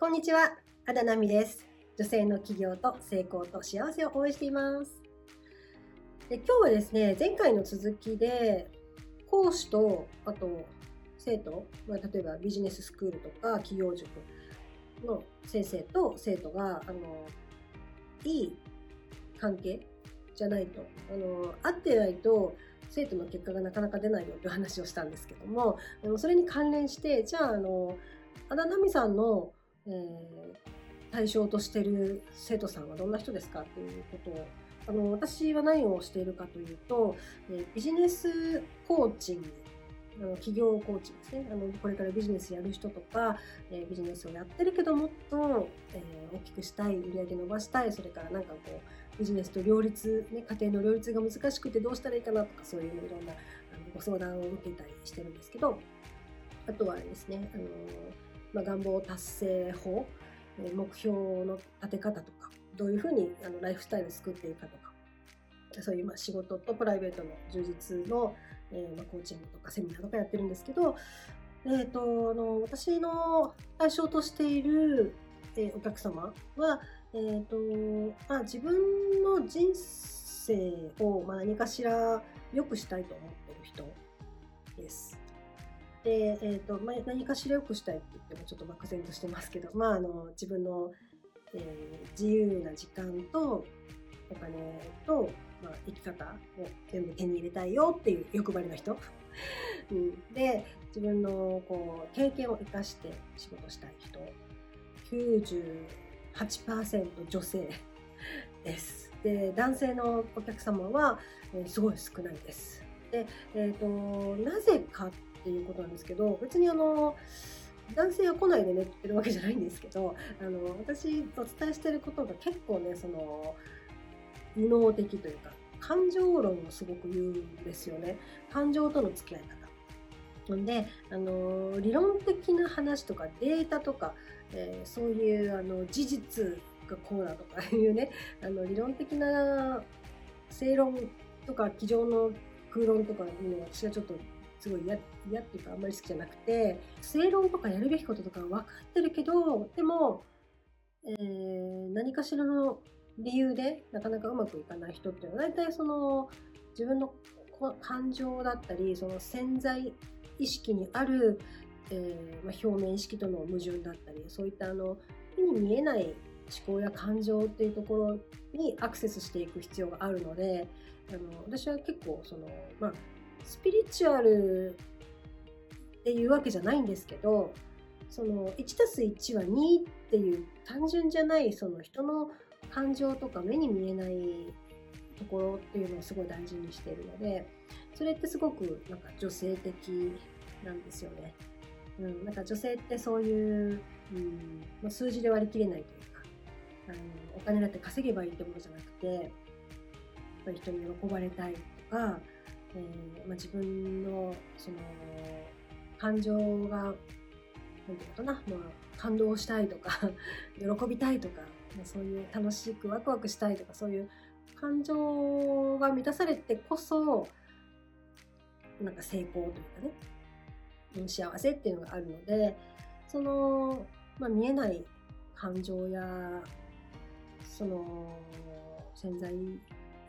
こんにちは、あだなみです。女性の起業と成功と幸せを応援しています。で今日はですね、前回の続きで、講師と、あと、生徒、まあ、例えばビジネススクールとか企業塾の先生と生徒が、あの、いい関係じゃないと、あの、合ってないと、生徒の結果がなかなか出ないよという話をしたんですけども、でもそれに関連して、じゃあ、あの、あだなみさんの、えー、対象としてる生徒さんはどんな人ですかっていうことを、あの、私は何をしているかというと、えビジネスコーチングあの企業コーチですね。あのこれからビジネスやる人とか、え、ビジネスをやってるけどもっと、えー、大きくしたい売り上げ伸ばしたいそれからなんかこうビジネスと両立、ね、家庭の両立が難しくてどうしたらいいかなとかそういういろんなあのご相談を受けたりしてるんですけどあとはですねあの、まあ、願望達成法目標の立て方とかどういうふうにあのライフスタイルを作っていくかとかそういうまあ仕事とプライベートの充実の、えー、まあコーチングとかセミナーとかやってるんですけど、え、ー、と、あの、私の対象としている、えー、お客様は、え、ー、と、まあ、自分の人生を、まあ、何かしら良くしたいと思ってる人です。で、えっ、と、まあ、何かしら良くしたいって言ってもちょっと漠然としてますけど、まあ、あの、自分の、えー、自由な時間とお金と、まあ、生き方を全部手に入れたいよっていう欲張りの人。うん、で、自分のこう経験を生かして仕事したい人。98%女性 です。で、男性のお客様は、えー、すごい少ないです。で、えっ、ー、と、なぜかってていうことなんですけど、別にあの、男性は来ないでねって言ってるわけじゃないんですけど、あの、私お伝えしてることが結構ね、その、右脳的というか、感情論をすごく言うんですよね。感情との付き合い方。んで、あの、理論的な話とかデータとか、えー、そういうあの事実がこうだとかいうね、あの理論的な正論とか机上の空論とかいうのは私はちょっとすごい嫌っていうかあんまり好きじゃなくて、正論とかやるべきこととか分かってるけど、でも、えー、何かしらの理由でなかなかうまくいかない人っていうのは大体その自分の感情だったりその潜在意識にある、えー、まあ、表面意識との矛盾だったりそういったあの目に見えない思考や感情っていうところにアクセスしていく必要があるのであの私は結構その、まあ、スピリチュアルっていうわけじゃないんですけどその 1+1 は2っていう単純じゃないその人の感情とか目に見えないところっていうのをすごい大事にしているので、それってすごくなんか女性的なんですよね。うん、なんか女性ってそういう、うんま、数字で割り切れないというか、あのお金だって稼げばいいってものじゃなくて、やっぱり人に喜ばれたいとか、えーまあ、自分のその感情が、なんていうのかな、まあ、感動したいとか 喜びたいとか、そういう楽しくワクワクしたいとかそういう感情が満たされてこそなんか成功というかね幸せっていうのがあるのでその、まあ、見えない感情やその潜在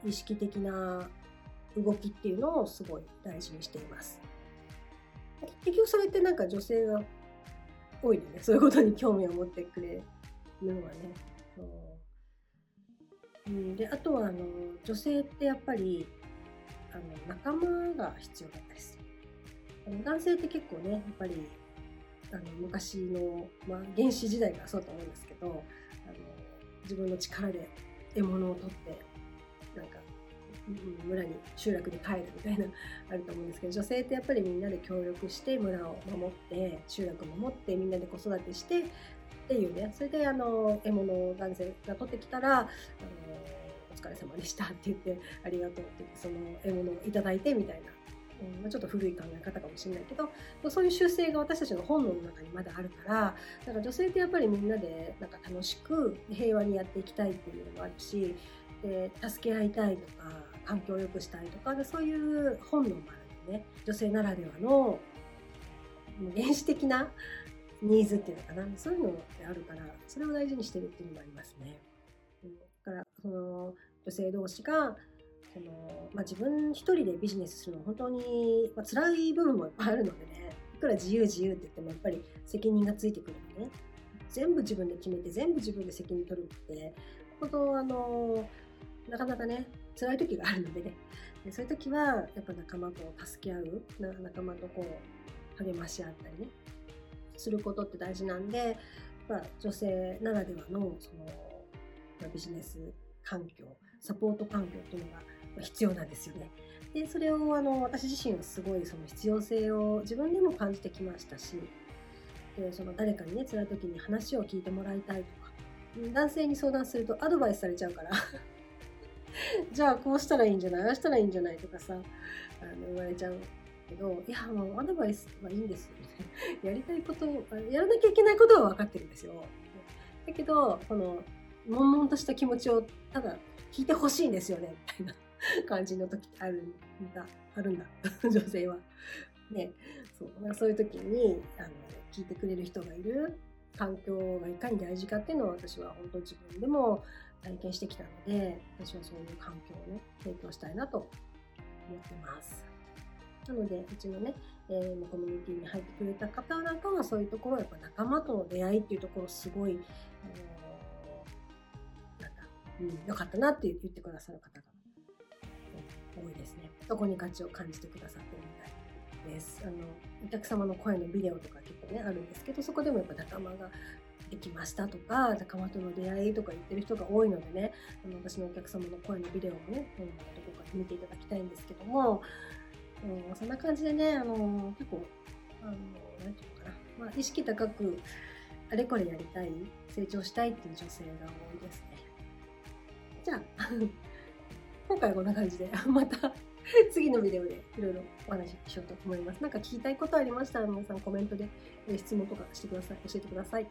意識的な動きっていうのをすごい大事にしています。結局それってなんか女性が多いのねそういうことに興味を持ってくれるのはねうん、であとはあの女性ってやっぱりあの仲間が必要だったりする。あの男性って結構ねやっぱりあの昔の、まあ、原始時代からそうと思うんですけどあの自分の力で獲物を取って村に集落に帰るみたいなあると思うんですけど女性ってやっぱりみんなで協力して村を守って集落を守ってみんなで子育てしてっていうね、それであの、獲物を男性が取ってきたら、あの、お疲れ様でしたって言って、ありがとうって言って、その獲物をいただいてみたいな。うんまあ、ちょっと古い考え方かもしれないけど、そういう習性が私たちの本能の中にまだあるから、だから女性ってやっぱりみんなでなんか楽しく平和にやっていきたいっていうのもあるし、で助け合いたいとか、環境を良くしたいとか、でそういう本能もあるんでね、女性ならではの原始的なニーズっていうのかな。そういうのってあるからそれを大事にしてるっていうのもありますね。だからその女性同士がその、まあ、自分一人でビジネスするのは本当に、まあ、辛い部分もいっぱいあるのでね。いくら自由自由って言ってもやっぱり責任がついてくるのね。全部自分で決めて全部自分で責任取るって本当あのなかなかね辛い時があるのでね。でそういう時はやっぱ仲間と助け合う仲間とこう励まし合ったりね。することって大事なんで、まあ、女性ならではのその、まあ、ビジネス環境サポート環境っていうのが必要なんですよね。でそれをあの私自身はすごいその必要性を自分でも感じてきましたしでその誰かにね辛い時に話を聞いてもらいたいとか男性に相談するとアドバイスされちゃうから。じゃあこうしたらいいんじゃない？ああしたらいいんじゃない？とかさあの言われちゃうけどいやもうアドバイスはいいんですよ やりたいことやらなきゃいけないことは分かってるんですよ。だけどこの悶々とした気持ちをただ聞いてほしいんですよね。みたいな 感じの時あるんだ。あるんだ。女性は。ね。そう。そういう時にあの聞いてくれる人がいる。環境がいかに大事かっていうのを私は本当自分でも体験してきたので私はそういう環境をね提供したいなと思ってます。なのでうちのね、えー、コミュニティに入ってくれた方なんかはそういうところやっぱ仲間との出会いっていうところすごい、あのー、なんだ、うん、よかったなって言ってくださる方が、多いですね。そこに価値を感じてくださってるみたいです。あの、お客様の声のビデオとか結構ね、あるんですけど、そこでもやっぱ仲間ができましたとか、仲間との出会いとか言ってる人が多いのでね、あの私のお客様の声のビデオもね、どこかで見ていただきたいんですけども、うん、そんな感じでね、あの、結構、あの、なんていうのかな、まあ、意識高く、あれこれやりたい、成長したいっていう女性が多いですね。じゃあ、今回はこんな感じで、また 次のビデオでいろいろお話ししようと思います。なんか聞きたいことありましたら皆さんコメントで質問とかしてください。教えてください。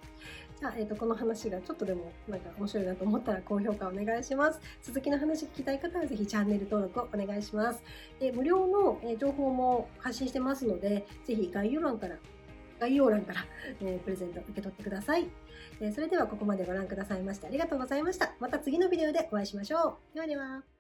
じゃあ、えっ、ー、と、この話がちょっとでもなんか面白いなと思ったら高評価お願いします。続きの話聞きたい方はぜひチャンネル登録をお願いします。で無料の情報も発信してますので、ぜひ概要欄から概要欄から、え、プレゼント受け取ってください、え、それではここまでご覧くださいましてありがとうございました。また次のビデオでお会いしましょう。ではでは。